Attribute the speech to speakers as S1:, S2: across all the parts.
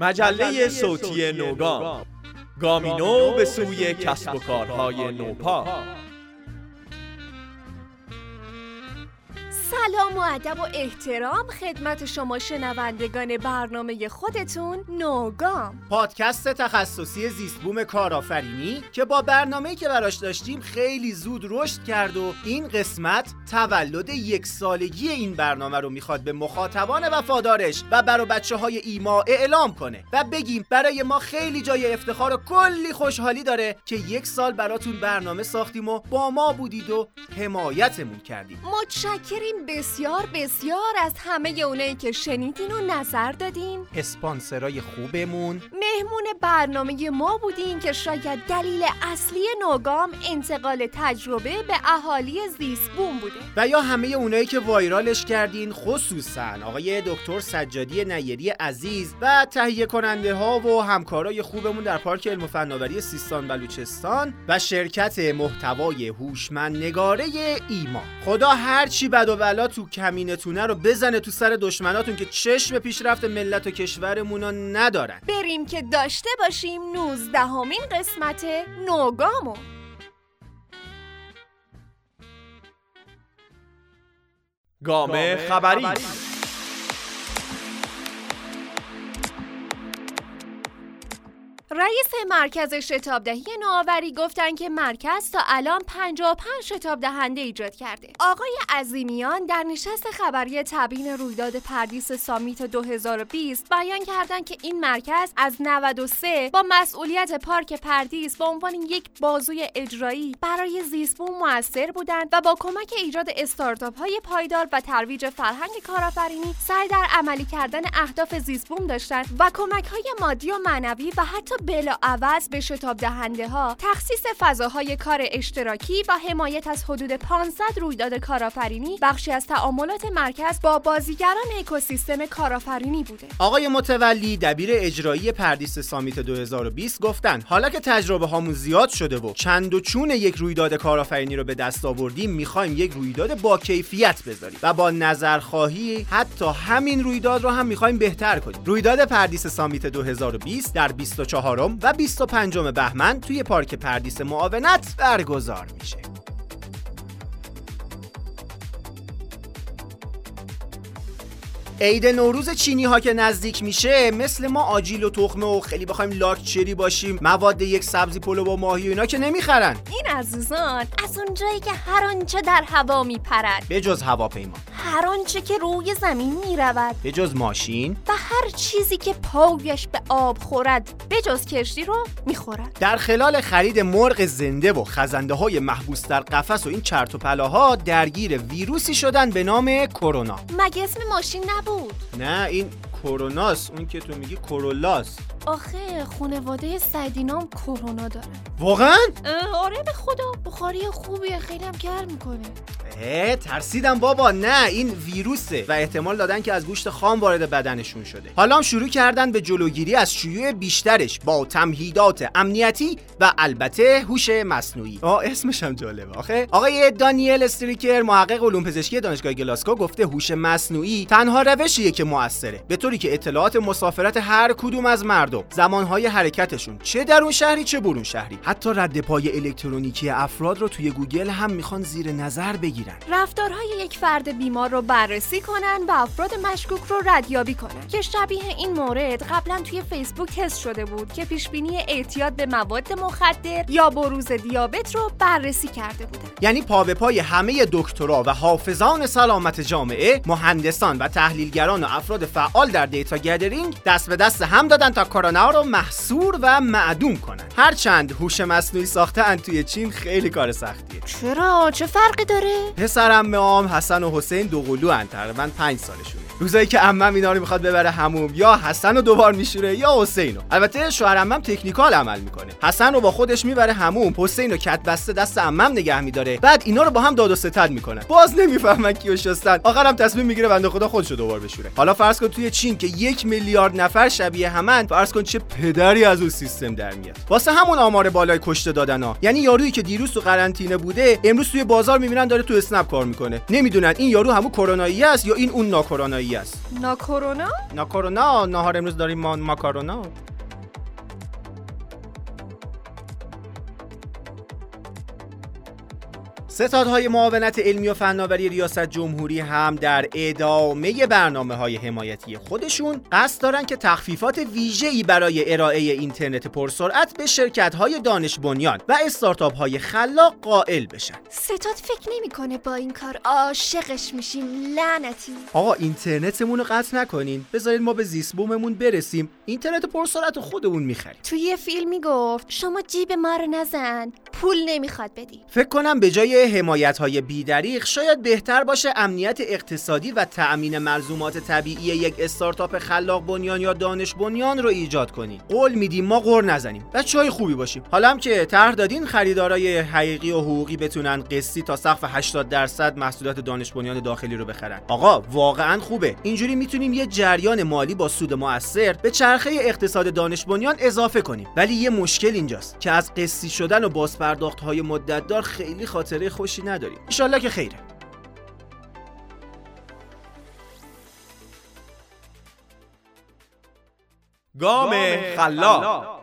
S1: مجله صوتی نوگام. گامینو به سوی کسب و کارهای نوپا.
S2: سلام و ادب و احترام خدمت شما شنوندگان برنامه خودتون نوگام.
S3: پادکست تخصصی زیستبوم کارآفرینی که با برنامه‌ای که براش داشتیم خیلی زود رشد کرد و این قسمت تولد یک سالگی این برنامه رو می‌خواد به مخاطبان وفادارش و برای بچه های ایما اعلام کنه و بگیم برای ما خیلی جای افتخار و کلی خوشحالی داره که یک سال براتون برنامه ساختیم و با ما بودید و حمایتمون کردیم
S2: متشکریم بسیار بسیار از همه اونایی که شنیدین و نظر دادین.
S3: اسپانسرای خوبمون.
S2: مهمون برنامه ما بودین که شاید دلیل اصلی نوگام انتقال تجربه به اهالی زیستبوم بوده.
S3: و یا همه اونایی که وایرالش کردین خصوصا آقای دکتر سجادی نیری عزیز و تهیه کننده ها و همکارای خوبمون در پارک علم و فناوری سیستان بلوچستان و شرکت محتوای هوشمند نگاره ایما خدا هر چی بد و بلا تو کمینتونه رو بزنه تو سر دشمناتون که چشم پیشرفت ملت و کشورمون رو ندارن.
S2: بریم که داشته باشیم 19 همین قسمت نوگامو.
S1: گام خبری.
S2: رئیس مرکز شتابدهی نوآوری گفتن که مرکز تا الان 55 شتاب دهنده ایجاد کرده. آقای عظیمیان در نشست خبری تبیین رویداد پردیس سامیت 2020 بیان کردند که این مرکز از 93 با مسئولیت پارک پردیس به عنوان یک بازوی اجرایی برای زیستبوم موثر بودند و با کمک ایجاد استارتاپ های پایدار و ترویج فرهنگ کارآفرینی سعی در عملی کردن اهداف زیستبوم داشتند و کمک های مادی و معنوی و حتی بلا عوض به شتاب دهنده ها تخصیص فضاهای کار اشتراکی و حمایت از حدود 500 رویداد کارآفرینی بخشی از تعاملات مرکز با بازیگران اکوسیستم کارآفرینی بوده.
S3: آقای متولی دبیر اجرایی پردیس سامیت 2020 گفتن حالا که تجربه هامون زیاد شده و چند و چون یک رویداد کارآفرینی رو به دست آوردیم می‌خوایم یک رویداد با کیفیت بذاریم و با نظرخواهی حتی همین رویداد رو هم می‌خوایم بهتر کنیم. رویداد پردیس سامیت 2020 در 24 و 25 بهمن توی پارک پردیس معاونت برگزار میشه. عید نوروز چینی ها که نزدیک میشه مثل ما آجیل و تخمه و خیلی بخوایم لاکچری باشیم مواد یک سبزی پلو با ماهی و اینا که نمی‌خرن.
S2: این عزیزان از اونجایی که هر آنچه در هوا میپرد.
S3: به جز هواپیما.
S2: هر آنچه که روی زمین می‌رود.
S3: به جز ماشین.
S2: و هر چیزی که پایش به آب خورد به جز کشتی رو می‌خورد.
S3: در خلال خرید مرغ زنده و خزنده های محبوس در قفس و این چرت و پلاها درگیر ویروسی شدن به نام کرونا.
S2: مگه اسم ماشین نبود؟
S3: نه این کروناست اون که تو میگی کرولاست
S2: آخه خانواده سعدینام کرونا داره.
S3: واقعا؟
S2: آره به خدا. بخاری خوبیه. خیلی هم گرم می‌کنه.
S3: اه ترسیدم بابا. نه این ویروسه. و احتمال دادن که از گوشت خام وارد بدنشون شده. حالا هم شروع کردن به جلوگیری از شیوع بیشترش با تمهیدات امنیتی و البته هوش مصنوعی. آه اسمش هم جالبه. آخه؟ آقای دانیل استریکر محقق علوم پزشکی دانشگاه گلاسکو گفته هوش مصنوعی تنها روشیه که موثره. به طوری که اطلاعات مسافرت هر کدوم از مردم زمانهای حرکتشون چه درون شهری چه برون شهری. حتی رد پای الکترونیکی افراد رو توی گوگل هم می‌خوان زیر نظر بگیرن.
S2: رفتارهای یک فرد بیمار رو بررسی کنن و افراد مشکوک رو ردیابی کنن. که شبیه این مورد قبلا توی فیسبوک تست شده بود که پیش بینی اعتیاد به مواد مخدر یا بروز دیابت رو بررسی کرده بودن.
S3: یعنی پا به پای همه دکترا و حافظان سلامت جامعه مهندسان و تحلیلگران و افراد فعال در data gathering دست به دست هم دادن تا کرونا رو محصور و معدوم کنن. هرچند هوش مصنوعی ساختن توی چین خیلی کار سختیه.
S2: چرا؟ چه فرقی داره؟
S3: پسرم عام حسن و حسین دوقلو ان تقریبا 5 سالشونه. روزایی که عمم اینا رو می‌خواد ببره هموم یا حسن رو دوبار میشوره یا حسین رو. البته شوهر عمم تکنیکال عمل می‌کنه. حسن رو با خودش می‌بره هموم حسین رو کت بسته دست عمم نگه میداره. بعد اینا رو با هم داد و ستد می‌کنن. باز نمی‌فهمن کیو شستن. آخرم تصمیم می‌گیره بنده خدا خودش رو دوبار بشوره. حالا فرض کن توی چین که یک میلیارد نفر شبیه همن فرض کن چه پدری از اون سیستم در میاد. واسه همون آمار بالای کشته دادن یعنی یارویی که دیروز تو قرنطینه بوده امروز توی بازار می‌بینن داره تو اسنپ کار می‌کنه. نمی‌دونن این یارو همون کرونایی است یا این اون ناکرونایی است.
S2: ناکورونا؟
S3: ناکورونا نهار امروز داریم ما ماکارونا. ستادهای معاونت علمی و فناوری ریاست جمهوری هم در ادامه برنامه های حمایتی خودشون قصد دارن که تخفیفات ویژه‌ای برای ارائه اینترنت پرسرعت به شرکت های دانش بنیان و استارتاپ های خلاق قائل بشن.
S2: ستاد فکر نمی‌کنه با این کار عاشقش میشیم لعنتی.
S3: آقا اینترنتمون رو قطع نکنین. بذارید ما به زیست بوممون برسیم. اینترنت پرسرعت خودمون می‌خریم.
S2: توی یه فیلمی گفت شما جیب ما رو نزن. پول نمی‌خواد بدی.
S3: فکر کنم به جای حمایت های بیدریق شاید بهتر باشه امنیت اقتصادی و تأمین ملزومات طبیعی یک استارتاپ خلاق بنیان یا دانش بنیان رو ایجاد کنید قول میدیم ما قور نزنیم بچه های خوبی باشیم. حالا هم که طرح دادین خریدارای حقیقی و حقوقی بتونن قسطی تا سقف 80 درصد محصولات دانش بنیان داخلی رو بخرن. آقا واقعا خوبه. اینجوری می‌تونیم یه جریان مالی با سود موثر به چرخه اقتصاد دانش بنیان اضافه کنیم. ولی یه مشکل اینجاست که از قسطی شدن و بازپرداخت های مدت دار خیلی خاطره خوشی نداریم ایشالله که خیره.
S1: گام خلاق.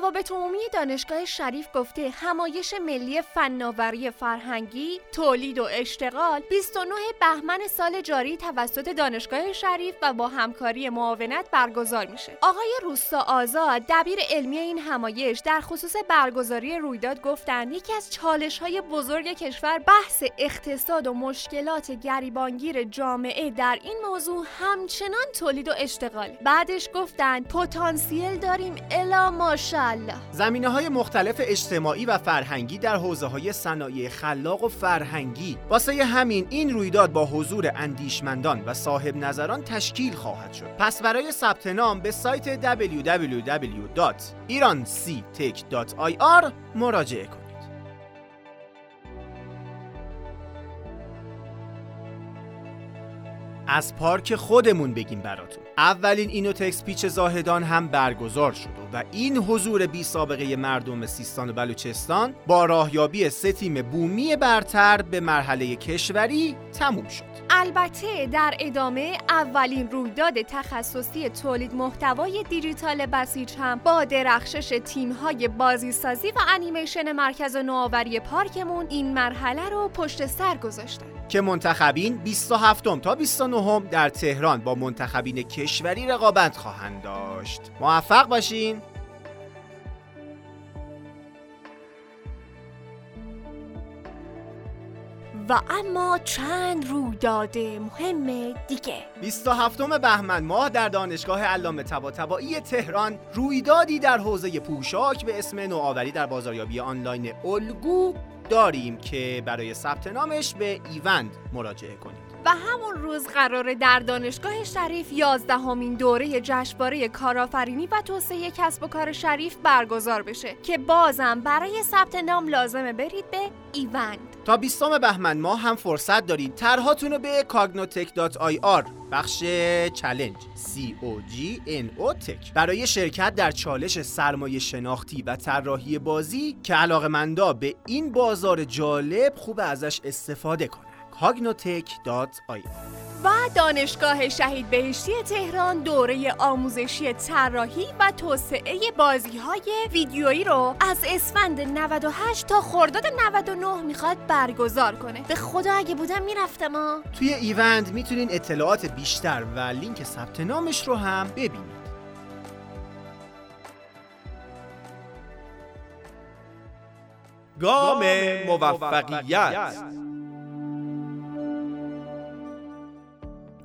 S2: روابط عمومی دانشگاه شریف گفته همایش ملی فناوری فرهنگی تولید و اشتغال 29 بهمن سال جاری توسط دانشگاه شریف و با همکاری معاونت برگزار میشه. آقای روستا آزاد دبیر علمی این همایش در خصوص برگزاری رویداد گفتند یکی از چالش های بزرگ کشور بحث اقتصاد و مشکلات گریبانگیر جامعه در این موضوع همچنان تولید و اشتغال. بعدش گفتند پتانسیل داریم الا ماشاءالله
S3: زمینه های مختلف اجتماعی و فرهنگی در حوزه های صنایع خلاق و فرهنگی. واسه همین این رویداد با حضور اندیشمندان و صاحب نظران تشکیل خواهد شد. پس برای ثبت نام به سایت www.iranctech.ir مراجعه کنید. از پارک خودمون بگیم براتون. اولین اینوتکس پیچ زاهدان هم برگزار شد و این حضور بی سابقه مردم سیستان و بلوچستان با راهیابی سه تیم بومی برتر به مرحله کشوری تموم شد.
S2: البته در ادامه اولین رویداد تخصصی تولید محتوای دیجیتال بسیج هم با درخشش تیم‌های بازیسازی و انیمیشن مرکز نوآوری پارکمون این مرحله رو پشت سر گذاشتن.
S3: که منتخبین 27 تا 29 در تهران با منتخبین کشوری رقابت خواهند داشت. موفق باشین.
S2: و اما چند رویداد مهم دیگه.
S3: 27 بهمن ماه در دانشگاه علامه طباطبایی تهران رویدادی در حوزه پوشاک به اسم نوآوری در بازاریابی آنلاین الگو داریم که برای ثبت نامش به ایوند مراجعه کنید.
S2: و همون روز قراره در دانشگاه شریف یازدهمین دوره جشنواره کارآفرینی و توسعه کسب و کار شریف برگزار بشه که بازم برای ثبت نام لازمه برید به ایوند.
S3: تا 20 بهمن ماه هم فرصت دارید. طرحاتون رو به cognotek.ir بخش چلنج. C O G N O Tech. برای شرکت در چالش سرمایه شناختی و طراحی بازی که علاقمندا به این بازار جالب خوب ازش استفاده کنن. cognotek.ir
S2: و دانشگاه شهید بهشتی تهران دوره آموزشی طراحی و توسعه بازی های ویدیویی رو از اسفند 98 تا خرداد 99 می‌خواد برگزار کنه. به خدا اگه بودم می‌رفتم ها.
S3: توی ایوند می‌تونین اطلاعات بیشتر و لینک ثبت نامش رو هم ببینید.
S1: گام موفقیت.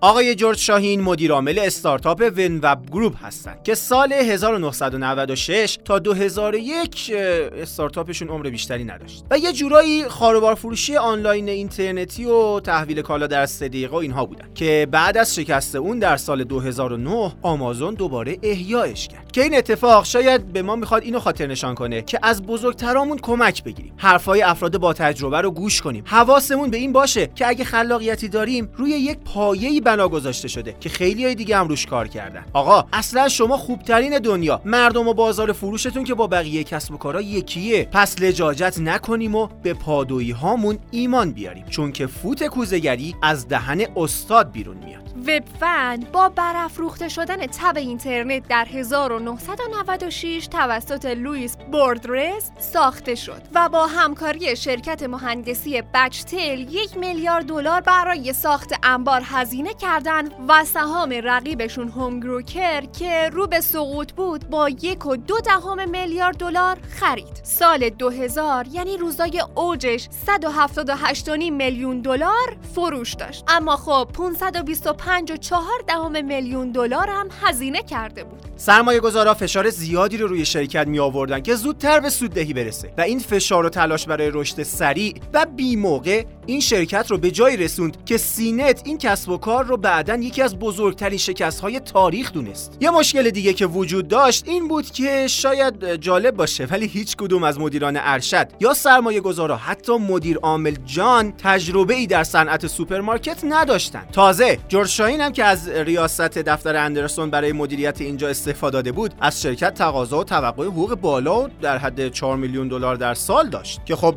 S3: آقای جورج شاهین مدیر عامل استارتاپ ون وب گروپ هستند که سال 1996 تا 2001 استارتاپشون عمر بیشتری نداشت. و یه جورایی خاروبار فروشی آنلاین اینترنتی و تحویل کالا در سه و اینها بودن که بعد از شکست اون در سال 2009 آمازون دوباره احیایش کرد. که این اتفاق شاید به ما می‌خواد اینو خاطر نشان کنه که از بزرگترامون کمک بگیریم. حرفای افراد با تجربه رو گوش کنیم. حواسمون به این باشه که اگه خلاقیتی داریم روی یک پایه‌ای بنا گذاشته شده که خیلی های دیگه هم روش کار کردن. آقا اصلا شما خوبترین دنیا. مردم و بازار فروشتون که با بقیه کسب و کارا یکیه. پس لجاجت نکنیم و به پادویی هامون ایمان بیاریم. چون که فوت کوزگری از دهن استاد بیرون میاد.
S2: وب فن با برافروخته شدن تب اینترنت در 1996 توسط لوئیس بوردرس ساخته شد و با همکاری شرکت مهندسی بچتل یک میلیارد دلار برای ساخت انبار هزینه کردند و سهام رقیبشون هومگروکر که رو به سقوط بود با یک و دو دهم میلیارد دلار خرید. سال 2000 یعنی روزای اوجش 178 میلیون دلار فروش داشت. اما خب 525 و 4 دهم میلیون دلار هم هزینه کرده بود.
S3: سرمایه گذارا فشار زیادی رو روی شرکت می آوردن که زودتر به سوددهی برسه و این فشار و تلاش برای رشد سریع و بی موقع این شرکت رو به جایی رسوند که CNET این کسب و کار رو بعدا یکی از بزرگترین شکست های تاریخ دونست. یه مشکل دیگه که وجود داشت این بود که شاید جالب باشه ولی هیچ کدوم از مدیران ارشد یا سرمایه گذارا حتی مدیر عامل جان تجربه ای در صنعت سوپرمارکت نداشتن تازه جورج شاین هم که از ریاست دفتر اندرسون برای مدیریت اینجا استفاده داده بود از شرکت تقاضا و توقع حقوق بالا در حد 4 میلیون دلار در سال داشت. که خب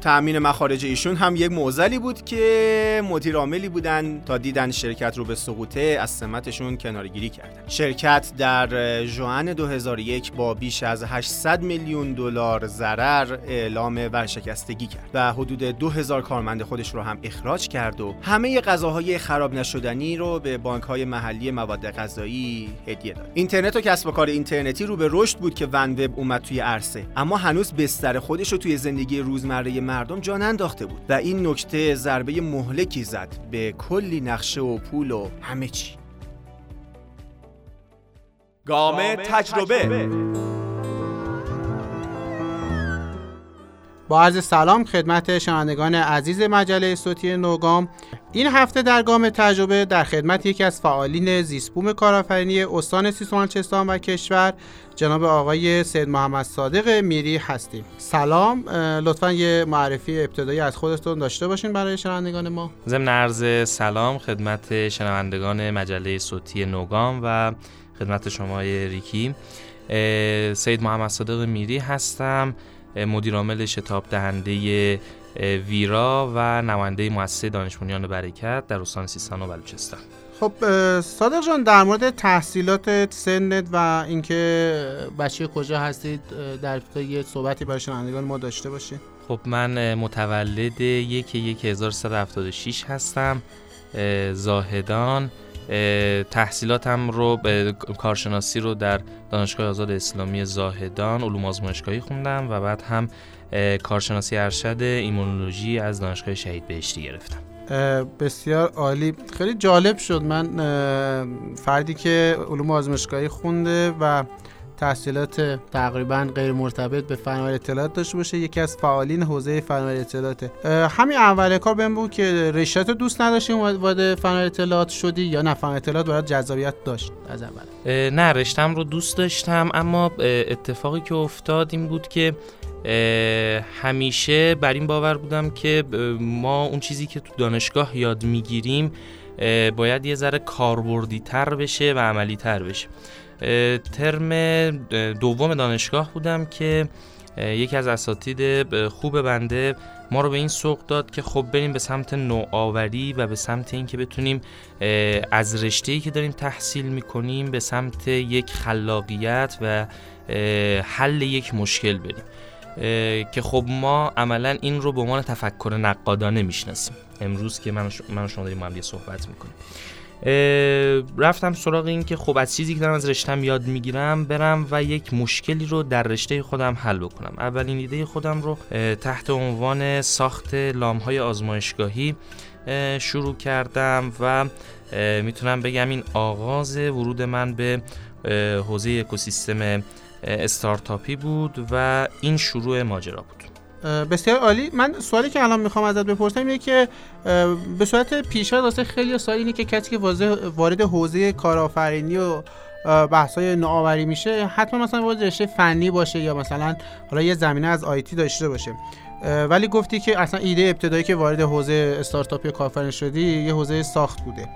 S3: تامین مخارج ایشون هم یک معضلی بود که مدیر عاملی بودن تا دیدن شرکت رو به سقوطه از سمتشون کنارگیری کردن. شرکت در ژوئن 2001 با بیش از 800 میلیون دلار ضرر اعلام ورشکستگی کرد و حدود 2000 کارمند خودش رو هم اخراج کرد و همه غذاهای خراب نشدنی رو به بانک های محلی مواد غذایی هدیه داد. اینترنت و کسب و کار اینترنتی رو به رشد بود که ون وب اومد توی عرصه. اما هنوز بستر خودش رو توی زندگی روزمره مردم جا ننداخته بود و این نکته ضربه مهلکی زد به کلی نقشه و پول و همه چی.
S1: گام تجربه.
S4: با عرض سلام خدمت شنوندگان عزیز مجله صوتی نوگام. این هفته در گام تجربه در خدمت یکی از فعالین زیسبوم کارآفرینی استان سیستان و کشور جناب آقای سید محمد صادق میری هستیم. سلام. لطفا یه معرفی ابتدایی از خودتون داشته باشین برای شنوندگان ما.
S5: ضمن عرض سلام خدمت شنوندگان مجله صوتی نوگام و خدمت شما ریکی. سید محمد صادق میری هستم. مدیر عامل شتاب دهنده ویرا و نماینده مؤسسه دانش بنیان برکت در استان سیستان و بلوچستان.
S4: خب صادق جان در مورد تحصیلات سنت و اینکه بچه کجا هستید در یه صحبتی برای شنوندگان ما داشته باشید
S5: خب من متولد یک یک 1376 هستم. زاهدان. تحصیلاتم رو به کارشناسی رو در دانشگاه آزاد اسلامی زاهدان علوم آزمایشگاهی خوندم و بعد هم کارشناسی ارشد ایمونولوژی از دانشگاه شهید بهشتی گرفتم.
S4: بسیار عالی. خیلی جالب شد. من فردی که علوم آزمایشگاهی خونده و تحصیلات تقریبا غیر مرتبط به فناوری اطلاعات داشته باشه. یکی از فعالین حوزه فناوری اطلاعات همین اول کار بهم بود که رشته دوست نداشتیم وارد فناوری اطلاعات شدی یا نه. فناوری اطلاعات باید جذابیت داشت از اول.
S5: نه رشتم رو دوست داشتم اما اتفاقی که افتاد این بود که همیشه بر این باور بودم که ما اون چیزی که تو دانشگاه یاد می‌گیریم باید یه ذره کاربردی تر بشه و عملی تر بشه. ترم دوم دانشگاه بودم که یکی از اساتید خوب بنده ما رو به این سوق داد که خب بریم به سمت نوآوری و به سمت اینکه بتونیم از رشته‌ای که داریم تحصیل می‌کنیم به سمت یک خلاقیت و حل یک مشکل بریم. که خب ما عملا این رو به عنوان تفکر نقادانه می‌شناسیم. امروز که من و شما داریم هم صحبت می‌کنیم. رفتم سراغ این که خب از چیزی که دارم از رشتم یاد می‌گیرم برم و یک مشکلی رو در رشته خودم حل بکنم. اولین ایده خودم رو تحت عنوان ساخت لامهای آزمایشگاهی شروع کردم و می‌تونم بگم این آغاز ورود من به حوزه اکوسیستم استارتاپی بود و این شروع ماجرا بود.
S4: بسیار عالی. من سوالی که الان می‌خوام ازت بپرسم اینه که به صورت پیشا واسه خیلی سوال اینه که کسی که وارد حوزه کارآفرینی و بحث‌های نوآوری میشه حتما مثلا وارد رشته فنی باشه یا مثلا حالا یه زمینه از آیتی داشته باشه. ولی گفتی که اصلا ایده ابتدایی که وارد حوزه استارتاپی کارآفرینی شدی یه حوزه ساخت بوده.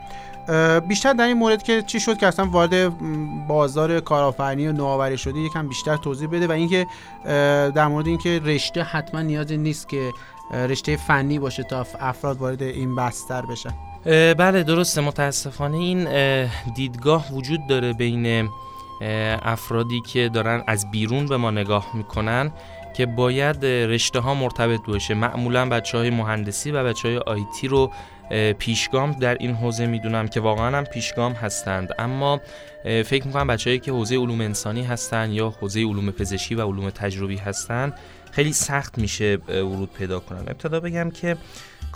S4: بیشتر در این مورد که چی شد که اصلا وارد بازار کارآفرینی و نوآوری شدی یکم بیشتر توضیح بده و اینکه در مورد اینکه رشته حتما نیازی نیست که رشته فنی باشه تا افراد وارد این بستر بشن.
S5: بله درسته. متاسفانه این دیدگاه وجود داره بین افرادی که دارن از بیرون به ما نگاه می‌کنن. که باید رشته ها مرتبط باشه. معمولا بچه های مهندسی و بچه های آیتی رو پیشگام در این حوزه می‌دونم که واقعا هم پیشگام هستند. اما فکر می‌کنم بچههایی که حوزه علوم انسانی هستند یا حوزه علوم پزشکی و علوم تجربی هستند خیلی سخت میشه ورود پیدا کنن. ابتدا بگم که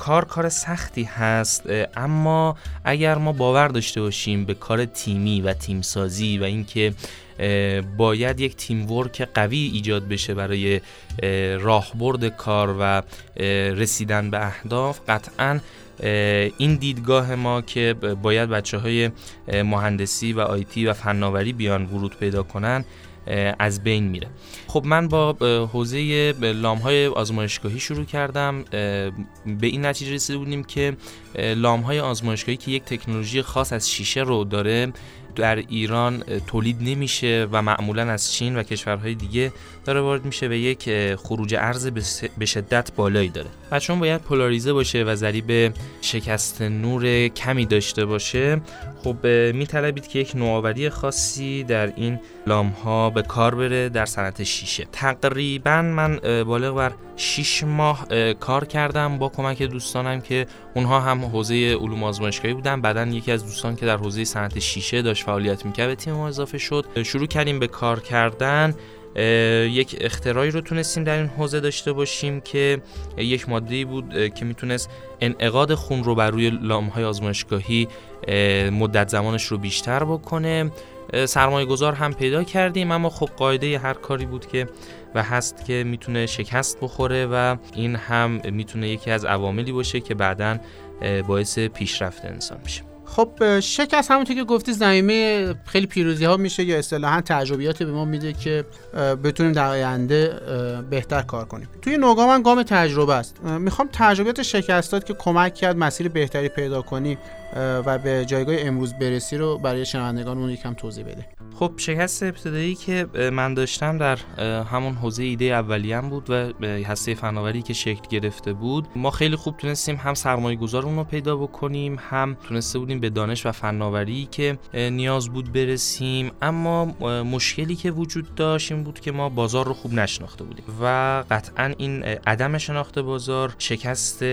S5: کار کار سختی هست اما اگر ما باور داشته باشیم به کار تیمی و تیمسازی و اینکه باید یک تیم ورک قوی ایجاد بشه برای راهبرد کار و رسیدن به اهداف قطعا این دیدگاه ما که باید بچه های مهندسی و آیتی و فناوری بیان ورود پیدا کنن از بین میره. خب من با حوزه لام های آزمایشگاهی شروع کردم به این نتیجه رسیده بودیم که لام های آزمایشگاهی که یک تکنولوژی خاص از شیشه رو داره در ایران تولید نمیشه و معمولا از چین و کشورهای دیگه داره وارد میشه و یک خروج ارز به شدت بالایی داره. و چون باید پولاریزه باشه و ضریب شکست نور کمی داشته باشه. خب میطلبید که یک نوآوری خاصی در این لام ها به کار بره در صنعت شیشه. تقریبا من بالغ بر 6 ماه کار کردم با کمک دوستانم که اونها هم حوزه علوم آزمایشگاهی بودن. بعدا یکی از دوستان که در حوزه صنعت شیشه داشت فعالیت می‌کرد به تیم اضافه شد. شروع کردیم به کار کردن. یک اختراعی رو تونستیم در این حوزه داشته باشیم که یک ماده بود که می‌تونست انعقاد خون رو بر روی لامهای آزمایشگاهی مدت زمانش رو بیشتر بکنه. سرمایه گذار هم پیدا کردیم اما خب قاعده هر کاری بود که و هست که می‌تونه شکست بخوره و این هم می‌تونه یکی از عواملی باشه که بعدا باعث پیشرفت انسان میشه.
S4: خب شکست همونطور که گفتی زمینه خیلی پیروزی ها میشه یا اصطلاحا تجربیات به ما میده که بتونیم در آینده بهتر کار کنیم. توی نوگام من گام تجربه است. می‌خوام تجربیات شکستات که کمک کرد مسیر بهتری پیدا کنی و به جایگاه امروز برسی رو برای شنوندگان یکم توضیح بده.
S5: خب شکست ابتدایی که من داشتم در همون حوزه ایده اولیم بود و هسته فناوری که شکل گرفته بود ما خیلی خوب تونستیم هم سرمایه گذار رو پیدا بکنیم هم تونسته بودیم به دانش و فناوری که نیاز بود برسیم. اما مشکلی که وجود داشت این بود که ما بازار رو خوب نشناخته بودیم و قطعا این عدم شناخت بازار شکست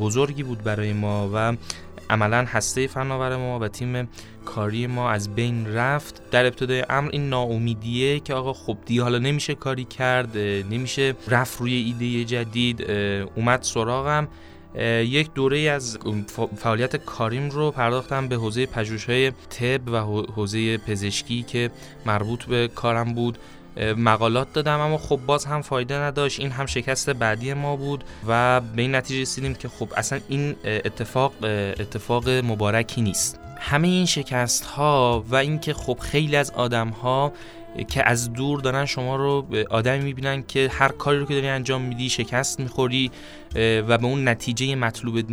S5: بزرگی بود برای ما و عملا هسته فناور ما و تیم کاری ما از بین رفت. در ابتدای امر این ناامیدیه که آقا خب دیگه حالا نمیشه کاری کرد نمیشه رفت روی ایده جدید اومد سراغم. یک دوره از فعالیت کاریم رو پرداختم به حوزه پژوهش‌های طب و حوزه پزشکی که مربوط به کارم بود. مقالات دادم اما خب باز هم فایده نداشت. این هم شکست بعدی ما بود و به این نتیجه رسیدیم که خب اصلا این اتفاق اتفاق مبارکی نیست. همه این شکست ها و اینکه خب خیلی از آدم ها که از دور دارن شما رو آدمی می‌بینن که هر کاری رو که داری انجام میدی شکست می‌خوری و به اون نتیجه مطلوبت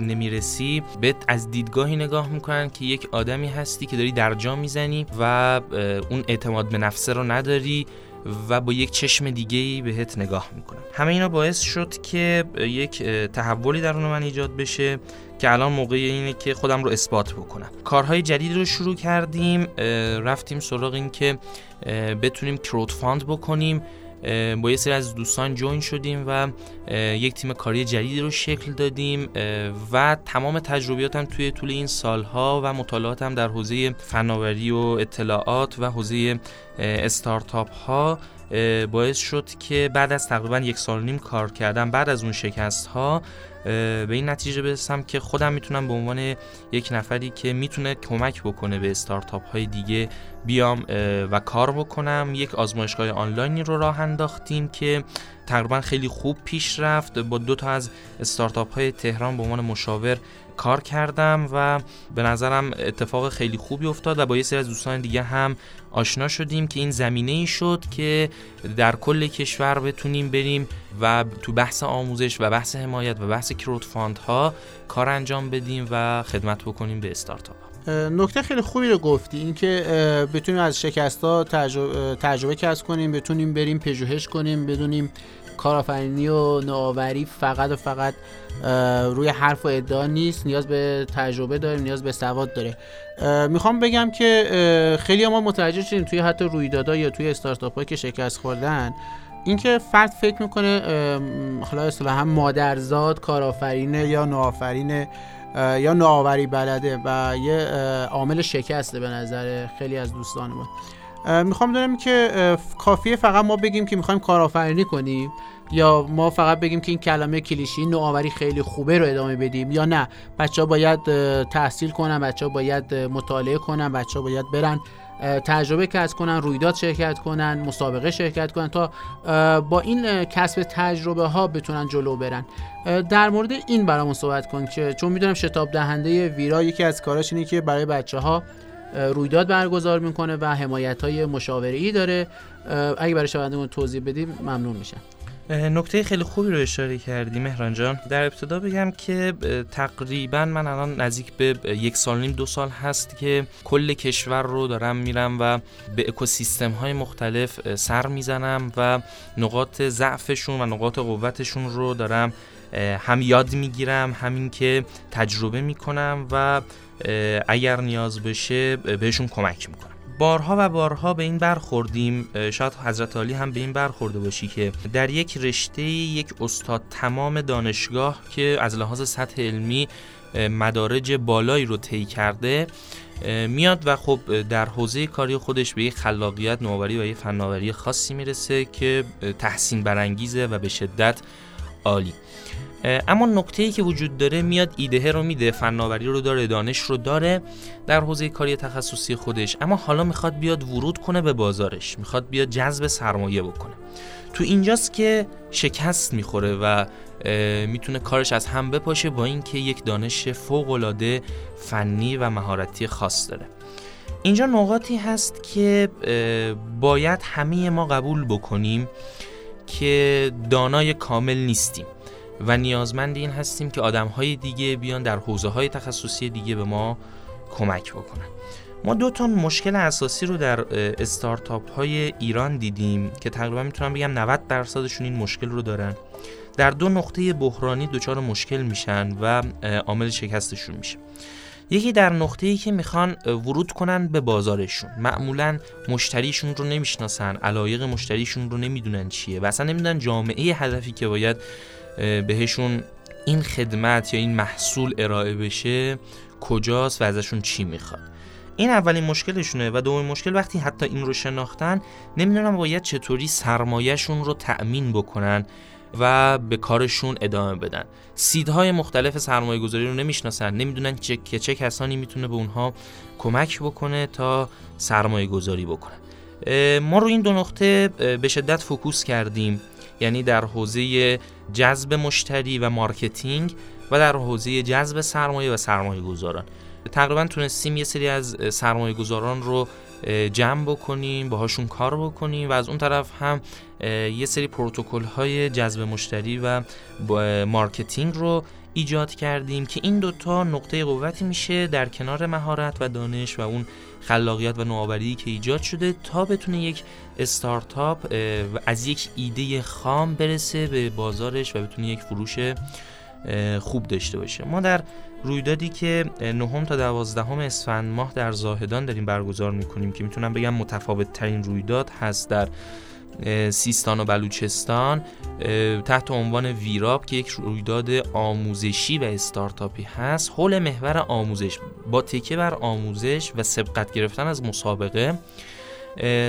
S5: نمی‌رسی. بهت از دیدگاهی نگاه می‌کنن که یک آدمی هستی که داری درجا می‌زنی و اون اعتماد به نفسه رو نداری. و با یک چشم دیگه ای بهت نگاه می‌کنن همه اینا باعث شد که یک تحولی درون من ایجاد بشه که الان موقع اینه که خودم رو اثبات بکنم. کارهای جدید رو شروع کردیم رفتیم سراغ این که بتونیم crowdfund بکنیم. با یه سری از دوستان join شدیم و یک تیم کاری جدید رو شکل دادیم و تمام تجربیاتم توی طول این سالها و مطالعاتم در حوزه فناوری و اطلاعات و حوزه استارتاپ ها باعث شد که بعد از تقریبا یک سال نیم کار کردم بعد از اون شکست ها به این نتیجه برسم که خودم می‌تونم به عنوان یک نفری که می‌تونه کمک بکنه به استارتاپ های دیگه بیام و کار بکنم. یک آزمایشگاه آنلاینی رو راه انداختیم که تقریبا خیلی خوب پیش رفت. با دو تا از استارتاپ های تهران به عنوان مشاور کار کردم و به نظرم اتفاق خیلی خوبی افتاد و با یه سری از دوستان دیگه هم آشنا شدیم که این زمینه ای شد که در کل کشور بتونیم بریم و تو بحث آموزش و بحث حمایت و بحث crowdfund ها کار انجام بدیم و خدمت بکنیم به استارتاپ
S4: نکته خیلی خوبی رو گفتی اینکه بتونیم از شکست ها تجربه, تجربه کسب کنیم بتونیم بریم پژوهش کنیم بدونیم کارآفرینی و نوآوری فقط و فقط روی حرف و ادعا نیست نیاز به تجربه داریم نیاز به سواد داره. می‌خوام بگم که خیلی ما متوجه شدیم توی حتی رویدادها یا توی استارتاپ که شکست خوردن اینکه فرد فکر می‌کنه حالا اصطلاحا مادرزاد کارآفرینه یا نوآفرینه یا نوآوری بلده و یه عامل شکسته به نظر خیلی از دوستانمون. می‌خوام دارم که کافیه فقط ما بگیم که می‌خوایم کارآفرینی کنیم یا ما فقط بگیم که این کلمه کلیشی نوآوری خیلی خوبه رو ادامه بدیم یا نه؟ بچه ها باید تحصیل کنن بچه ها باید مطالعه کنن بچه ها باید برن تجربه کسب کنن رویداد شرکت کنن مسابقه شرکت کنن تا با این کسب تجربه ها بتونن جلو برن. در مورد این برامون صحبت کن که چون می‌دونم شتاب دهنده ویرا یکی از کاراش اینه که برای بچه ها رویداد برگزار می‌کنه و حمایت های مشاوره داره اگه برای شنوندگان توضیح بدیم ممنون میشم.
S5: نکته خیلی خوبی رو اشاره کردی مهران جان. در ابتدا بگم که تقریبا من الان نزدیک به یک سال نیم دو سال هست که کل کشور رو دارم میرم و به اکوسیستم های مختلف سر می‌زنم و نقاط ضعفشون و نقاط قوتشون رو دارم هم یاد می‌گیرم همین که تجربه می‌کنم و اگر نیاز بشه بهشون کمک می‌کنم. بارها و بارها به این برخوردیم. شاید حضرت عالی هم به این برخورده باشی که در یک رشته یک استاد تمام دانشگاه که از لحاظ سطح علمی مدارج بالایی رو طی کرده میاد و خب در حوزه کاری خودش به یک خلاقیت نوآوری و یک فناوری خاصی می‌رسه که تحسین برانگیزه و به شدت عالی. اما نکته که وجود داره میاد ایده رو میده فناوری رو داره دانش رو داره در حوزه کاری تخصصی خودش. اما حالا می‌خواد بیاد ورود کنه به بازارش می‌خواد بیاد جذب سرمایه بکنه. تو اینجاست که شکست می‌خوره و می‌تونه کارش از هم بپاشه با اینکه یک دانش فوق العاده فنی و مهارتی خاص داره. اینجا نقاطی هست که باید همه ما قبول بکنیم که دانای کامل نیستیم. و نیازمند این هستیم که آدم های دیگه بیان در حوزه های تخصصی دیگه به ما کمک بکنن. ما دو تا مشکل اساسی رو در استارتاپ های ایران دیدیم که تقریبا می‌تونم بگم 90 درصدشون این مشکل رو دارن. در دو نقطه بحرانی دچار مشکل میشن و عامل شکستشون میشه. یکی در نقطه ای که می‌خوان ورود کنن به بازارشون. معمولا مشتریشون رو نمی‌شناسن علایق مشتریشون رو نمی‌دونن چیه و اصلا نمی‌دونن جامعه هدفی که باید بهشون این خدمت یا این محصول ارائه بشه کجاست و ازشون چی می‌خواد. این اولین مشکلشونه و دومین مشکل وقتی حتی این رو شناختن نمی‌دونم باید چطوری سرمایهشون رو تأمین بکنن و به کارشون ادامه بدن. سیدهای مختلف سرمایه گذاری رو نمی‌شناسن نمی‌دونن که چه کسانی می‌تونه به اونها کمک بکنه تا سرمایه گذاری بکنن ما رو این دو نقطه به شدت focus کردیم. یعنی در حوزه جذب مشتری و marketing و در حوزه جذب سرمایه و سرمایه گذاران تقریبا تونستیم یه سری از سرمایه گذاران رو جمع بکنیم باهاشون کار بکنیم و از اون طرف هم یه سری پروتکل های جذب مشتری و marketing رو ایجاد کردیم که این دوتا نقطه قوتی میشه در کنار مهارت و دانش و اون خلاقیت و نوآوری که ایجاد شده تا بتونه یک استارتاپ از یک ایده خام برسه به بازارش و بتونه یک فروش خوب داشته باشه. ما در رویدادی که نهم تا دوازدهم اسفند ماه در زاهدان داریم برگزار می‌کنیم که می‌تونم بگم متفاوت ترین رویداد هست در سیستان و بلوچستان تحت عنوان ویراب که یک رویداد آموزشی و استارتاپی هست. حول محور آموزش با تکیه بر آموزش و سبقت گرفتن از مسابقه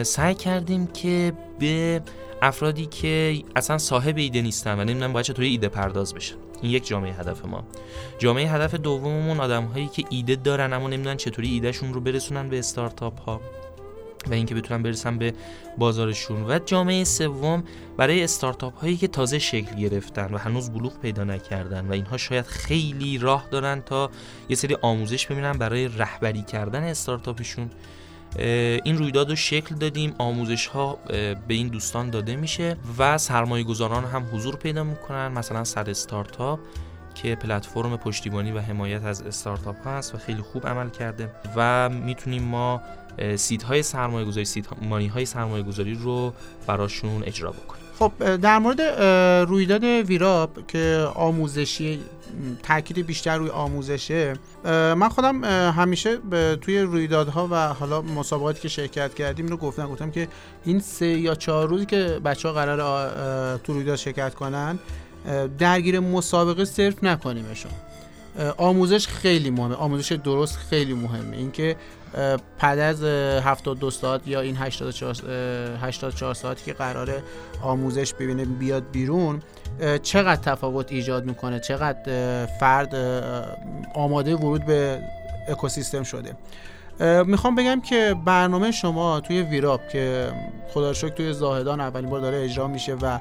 S5: سعی کردیم که به افرادی که اصلا صاحب ایده نیستن و نمی‌دونن باید چطوری ایده پرداز بشن. این یک جامعه هدف ما. جامعه هدف دوممون آدم هایی که ایده دارن اما نمی‌دونن چطوری ایدهشون رو برسونن به استارتاپ ها و اینکه بتونن برسن به بازارشون و جامعه سوم برای استارتاپ هایی که تازه شکل گرفتن و هنوز بلوغ پیدا نکردن و اینها شاید خیلی راه دارن تا یه سری آموزش ببینن برای رهبری کردن استارتاپشون. این رویداد رو شکل دادیم آموزش ها به این دوستان داده میشه و سرمایه گذاران هم حضور پیدا می‌کنن مثلا سر استارتاپ که پلتفرم پشتیبانی و حمایت از استارتاپ هست و خیلی خوب عمل کرده. و می‌تونیم ما seed های سرمایه گذاری seed money های سرمایه گذاری رو براشون اجرا بکنیم.
S4: خب در مورد رویداد ویرآپ که آموزشی تاکید بیشتر روی آموزشه من خودم همیشه توی رویدادها و حالا مسابقاتی که شرکت کردیم رو گفتم گفتم که این سه یا چهار روزی که بچه ها قرار تو رویداد شرکت کنن درگیر مسابقه صرف نکنیمشون. آموزش خیلی مهمه. آموزش درست خیلی مهمه. اینکه پد از 72 ساعت یا این 84 84 ساعتی که قراره آموزش ببینه بیاد بیرون چقدر تفاوت ایجاد می‌کنه؟ چقدر فرد آماده ورود به اکوسیستم شده؟ می‌خوام بگم که برنامه شما توی ویراب که خدا شکر توی زاهدان اولین بار داره اجرا میشه و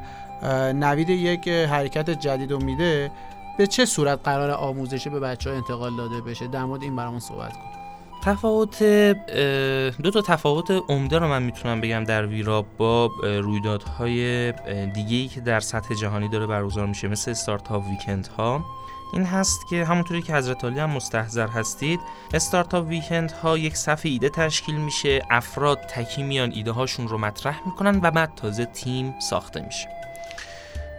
S4: نوید یک حرکت جدید میده به چه صورت قرار آموزشی به بچه ها انتقال داده بشه؟ در مورد این برامون صحبت کن.
S5: تفاوت دو تا تفاوت عمده رو من می‌تونم بگم در ویراب با رویدادهای دیگه ای که در سطح جهانی داره برگزار میشه مثل استارتاپ ویکند ها این هست که همونطوری که حضرت علی هم مستحضر هستید استارتاپ ویکند ها یک صفحه ایده تشکیل میشه افراد تکی میان ایده هاشون رو مطرح می‌کنن و بعد تازه تیم ساخته میشه.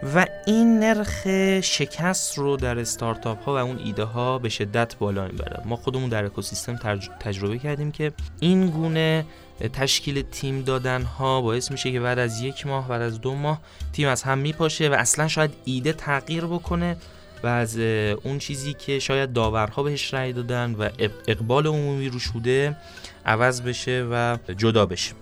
S5: و این نرخ شکست رو در استارتاپ ها و اون ایده ها به شدت بالا می‌بره. ما خودمون در اکوسیستم تجربه کردیم که این گونه تشکیل تیم دادن ها باعث میشه که بعد از یک ماه بعد از دو ماه تیم از هم میپاشه و اصلا شاید ایده تغییر بکنه و از اون چیزی که شاید داورها بهش رأی دادن و اقبال عمومی روش بوده عوض بشه و جدا بشه.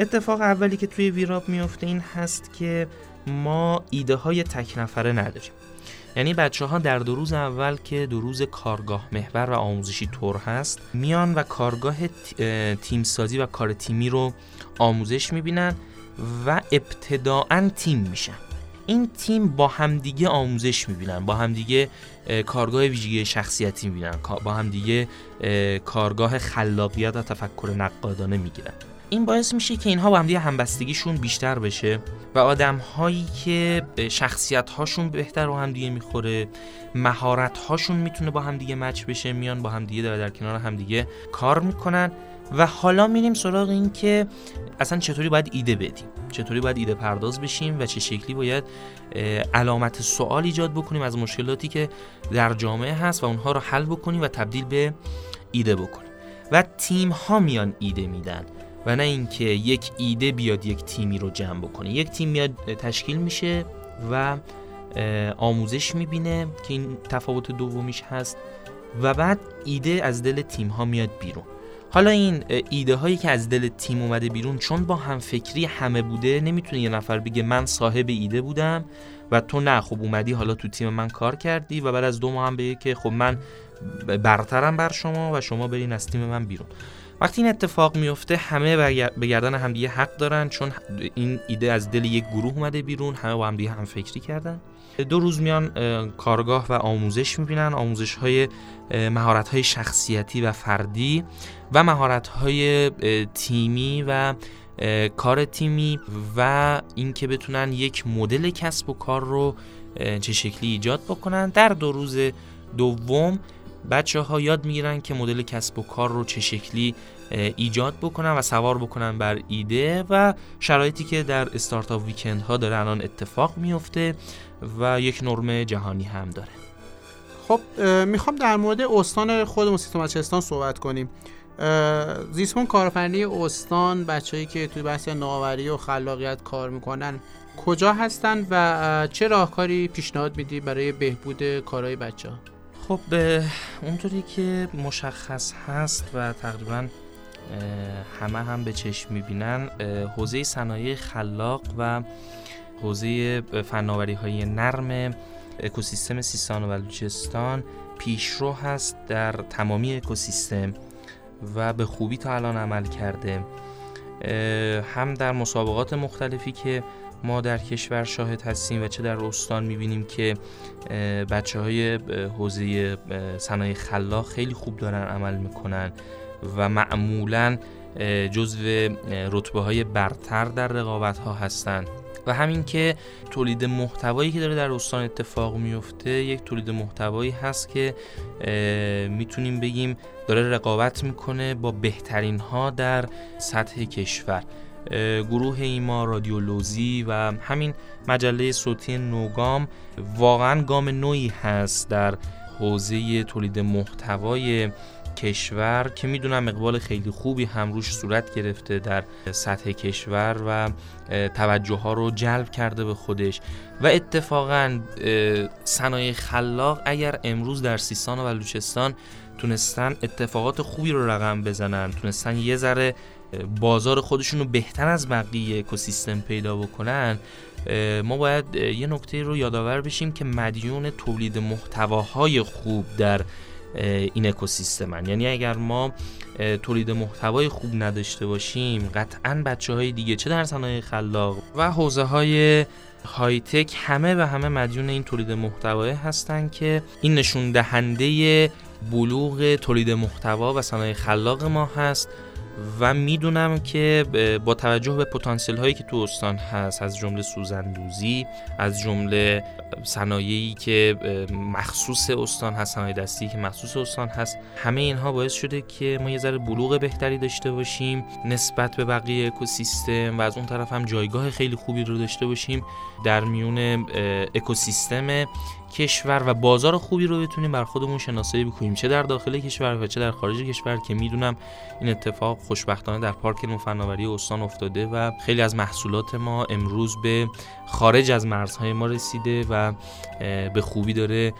S5: اتفاق اولی که توی ویراب میفته این هست که ما ایده های تک نفره نداریم. یعنی بچه ها در دو روز اول که دو روز کارگاه محور و آموزشی طور هست میان و کارگاه تیم سازی و کار تیمی رو آموزش می‌بینن و ابتداعا تیم میشن. این تیم با همدیگه آموزش می‌بینن با همدیگه کارگاه ویژگی شخصیتی می‌بینن با همدیگه کارگاه خلاقیت و تفکر نقادانه می‌گیرن. این باعث میشه که اینها با همدیگه همبستگیشون بیشتر بشه و آدم هایی که شخصیت هاشون بهتر با همدیگه می‌خوره مهارت هاشون می‌تونه با همدیگه مچ بشه میان با همدیگه در, در کنار همدیگه کار می‌کنن و حالا میریم سراغ این که اصلا چطوری باید ایده بدیم؟ چطوری باید ایده پرداز بشیم و چه شکلی باید علامت سوال ایجاد بکنیم از مشکلاتی که در جامعه هست و اونها رو حل بکنیم و تبدیل به ایده بکنیم. و تیم ها میان ایده میدن. و نه اینکه یک ایده بیاد یک تیمی رو جمع بکنه. یک تیم میاد تشکیل میشه و آموزش می‌بینه که این تفاوت دومیش هست و بعد ایده از دل تیم ها میاد بیرون. حالا این ایده هایی که از دل تیم اومده بیرون چون با هم فکری همه بوده نمی‌تونه یه نفر بگه من صاحب ایده بودم و تو نه خب اومدی حالا تو تیم من کار کردی و بعد از دو ماه هم بگه که خب من برترم بر شما و شما برین از تیم من بیرون. وقتی این اتفاق میفته همه به گردن همدیگه حق دارن چون این ایده از دل یک گروه اومده بیرون همه با همدیگه هم فکری کردن. دو روز میان کارگاه و آموزش می‌بینن آموزش های مهارت های شخصیتی و فردی و مهارت های تیمی و کار تیمی و اینکه بتونن یک مدل کسب و کار رو چه شکلی ایجاد بکنن. در دو روز دوم بچه ها یاد می‌گیرن که مدل کسب و کار رو چه شکلی ایجاد بکنن و سوار بکنن بر ایده و شرایطی که در استارتاپ ویکند ها داره الان اتفاق میفته و یک نرم جهانی هم داره
S4: خب می‌خوام در مورد استان خودمون سیستم بچهستان صحبت کنیم زیسمون کارفرنی استان بچههایی که توی بحث نوآوری و خلاقیت کار می‌کنن کجا هستن و چه راهکاری پیشنهاد میدی برای بهبود کارهای بچه ها؟
S5: خب اونطوری که مشخص هست و تقریبا همه هم به چشم می‌بینن حوزه صنایع خلاق و حوزه فناوری های نرم اکوسیستم سیستان و بلوچستان پیشرو هست در تمامی اکوسیستم و به خوبی تا الان عمل کرده. هم در مسابقات مختلفی که ما در کشور شاهد هستیم و چه در استان می‌بینیم که بچه های حوزه صنایع خلاق خیلی خوب دارن عمل می‌کنن و معمولا جزو رتبه های برتر در رقابت ها هستند و همین که تولید محتوایی که داره در استان اتفاق میفته یک تولید محتوایی هست که می‌تونیم بگیم داره رقابت می‌کنه با بهترین ها در سطح کشور. گروه ایما رادیولوژی و همین مجله صوتی نوگام واقعا گام نوعی هست در حوزه تولید محتوای کشور که می‌دونم اقبال خیلی خوبی هم روش صورت گرفته در سطح کشور و توجه ها رو جلب کرده به خودش و اتفاقا صنایع خلاق اگر امروز در سیستان و بلوچستان تونستن اتفاقات خوبی رو رقم بزنن تونستن یه ذره بازار خودشون رو بهتر از بقیه اکوسیستم پیدا بکنن ما باید یه نکته رو یادآور بشیم که مدیون تولید محتواهای خوب در این اکوسیستمن. یعنی اگر ما تولید محتوای خوب نداشته باشیم قطعا بچه های دیگه چه در صنایع خلاق و حوزه های های تک همه و همه مدیون این تولید محتوای هستن که این نشون دهنده بلوغ تولید محتوا و صنایع خلاق ما هست. و می‌دونم که با توجه به پتانسیل هایی که تو استان هست از جمله سوزندوزی از جمله صنایعی که مخصوص استان هست صنایع دستی که مخصوص استان هست همه اینها باعث شده که ما یه ذره بلوغ بهتری داشته باشیم نسبت به بقیه اکوسیستم و از اون طرف هم جایگاه خیلی خوبی رو داشته باشیم در میون اکوسیستم کشور و بازار خوبی رو بتونیم بر خودمون شناسایی بکنیم. چه در داخل کشور و چه در خارج کشور که می‌دونم این اتفاق خوشبختانه در پارک فناوری استان افتاده و خیلی از محصولات ما امروز به خارج از مرزهای ما رسیده و به خوبی داره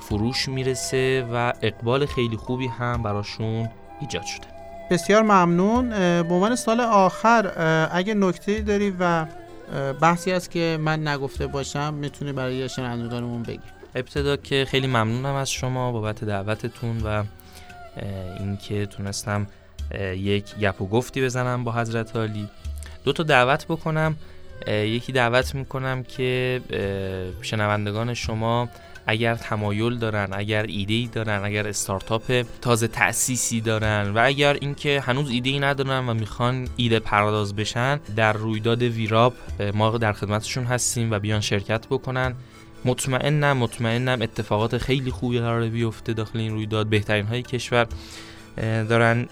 S5: فروش می‌رسه و اقبال خیلی خوبی هم براشون ایجاد شده.
S4: بسیار ممنون. به عنوان سال آخر اگه نکته داری و بحثی است که من نگفته باشم می‌تونه برای شنوندگانمون بگی.
S5: ابتدا که خیلی ممنونم از شما بابت دعوتتون و اینکه تونستم یک گپ و گفتی بزنم با حضرت عالی. دو تا دعوت بکنم. یکی دعوت می‌کنم که شنوندگان شما اگر تمایل دارن اگر ایده ای دارن اگر استارتاپ تازه تأسیسی دارن و اگر اینکه هنوز ایده ای ندارن و می‌خوان ایده پرداز بشن در رویداد ویراب ما در خدمتشون هستیم و بیان شرکت بکنن. مطمئنم مطمئنم اتفاقات خیلی خوبی قرار بیفته داخل این رویداد. بهترین های کشور دارن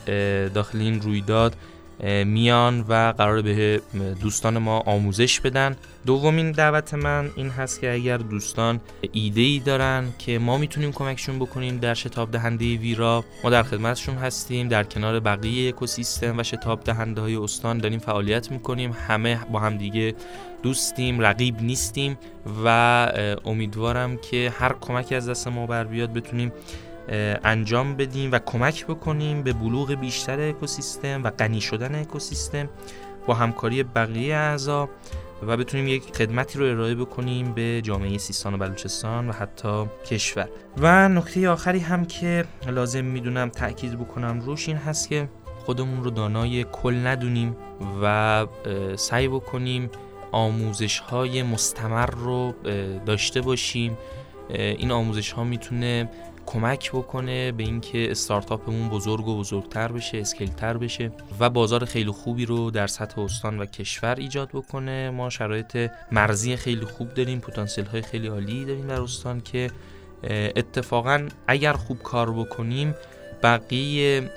S5: داخل این رویداد میان و قرار به دوستان ما آموزش بدن. دومین دعوت من این هست که اگر دوستان ایده ای دارن که ما می‌تونیم کمکشون بکنیم در شتاب دهنده ویرا ما در خدمتشون هستیم در کنار بقیه اکوسیستم و شتاب دهنده های استان داریم فعالیت می‌کنیم. همه با هم دیگه دوستیم رقیب نیستیم و امیدوارم که هر کمکی از دست ما بر بیاد بتونیم انجام بدیم و کمک بکنیم به بلوغ بیشتر اکوسیستم و غنی شدن اکوسیستم با همکاری بقیه اعضا و بتونیم یک خدمتی رو ارائه بکنیم به جامعه سیستان و بلوچستان و حتی کشور. و نکته آخری هم که لازم می‌دونم تاکید بکنم روش این هست که خودمون رو دانای کل ندونیم و سعی بکنیم آموزش های مستمر رو داشته باشیم. این آموزش ها می‌تونه کمک بکنه به اینکه استارتاپمون بزرگ و بزرگتر بشه اسکیلتر بشه و بازار خیلی خوبی رو در سطح استان و کشور ایجاد بکنه. ما شرایط مرزی خیلی خوب داریم پتانسیل های خیلی عالی داریم در استان که اتفاقا اگر خوب کار بکنیم بقیه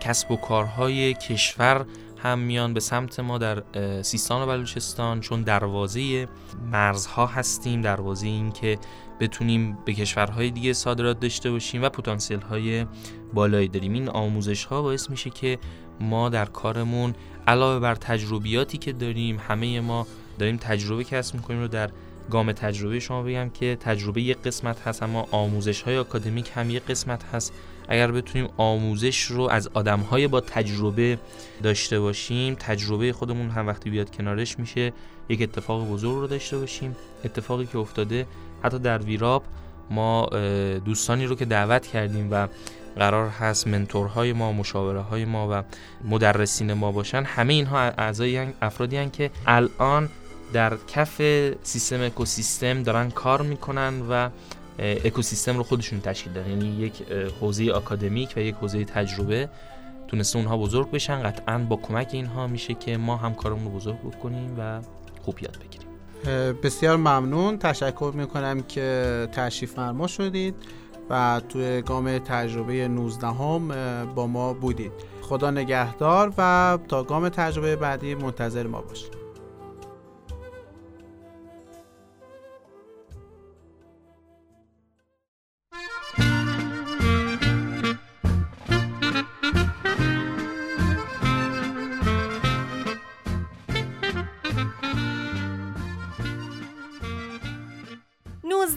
S5: کسب و کارهای کشور هم میان به سمت ما در سیستان و بلوچستان چون دروازه مرزها هستیم. دروازه این که بتونیم به کشورهای دیگه صادرات داشته باشیم و پتانسیل های بالایی داریم. این آموزش ها باعث میشه که ما در کارمون علاوه بر تجربیاتی که داریم همه ما داریم تجربه کسب می‌کنیم رو در گام تجربه. شما بگم که تجربه یک قسمت هست اما آموزش های آکادمیک هم یک قسمت هست. اگر بتونیم آموزش رو از آدم های با تجربه داشته باشیم تجربه خودمون هم وقتی بیاد کنارش میشه یک اتفاق بزرگ رو داشته باشیم. اتفاقی که افتاده حتی در ویراب ما دوستانی رو که دعوت کردیم و قرار هست منتورهای ما مشاوره های ما و مدرسین ما باشن همه اینها اعضای افرادی هن که الان در کف سیستم اکوسیستم دارن کار می‌کنن و اکوسیستم رو خودشون تشکیل دادن. یعنی یک حوزه آکادمیک و یک حوزه تجربه تونسته اونها بزرگ بشن. قطعا با کمک اینها میشه که ما هم کارمون رو بزرگ بکنیم و خوب یاد بگیریم.
S4: بسیار ممنون. تشکر می‌کنم که تشریف فرما شدید و توی گام تجربه 19 هم با ما بودید. خدا نگهدار و تا گام تجربه بعدی منتظر ما باشید.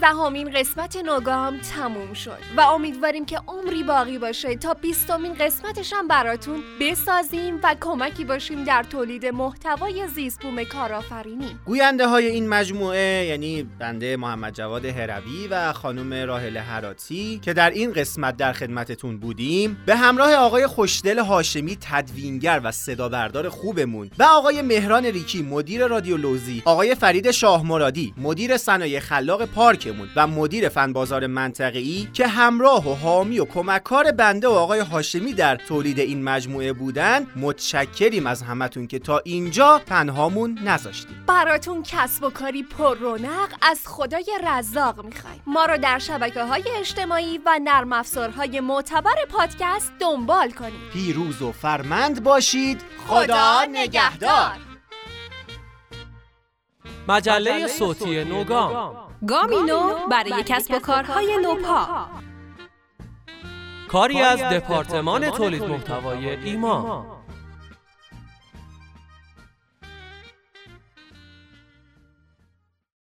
S2: 19 همین قسمت نوگام تموم شد و امیدواریم که عمری باقی باشه تا بیستمین قسمتش هم براتون بسازیم و کمکی باشیم در تولید محتوای زیستبوم کارآفرینی.
S3: گوینده های این مجموعه یعنی بنده محمد جواد هروی و خانم راهل هراتی که در این قسمت در خدمتتون بودیم به همراه آقای خوشدل هاشمی تدوینگر و صدا بردار خوبمون و آقای مهران ریکی مدیر رادیولوژی آقای فرید شاه مرادی مدیر صنایع خلاق پارکمون و مدیر فن بازار منطقه‌ای که همراه و حامی و کمککار بنده و آقای هاشمی در تولید این مجموعه بودن متشکریم از همتون که تا اینجا تنهامون نذاشتیم.
S2: براتون کسب و کاری پر رونق از خدای رزاق می‌خوایم. ما رو در شبکه های اجتماعی و نرم افزارهای معتبر پادکست دنبال کنید.
S3: پیروز و فرمند باشید. خدا نگهدار.
S1: مجله صوتی نوگام.
S2: گامینو برای کسب و کارهای نوپا.
S1: کاری از دپارتمان تولید محتوای ایما.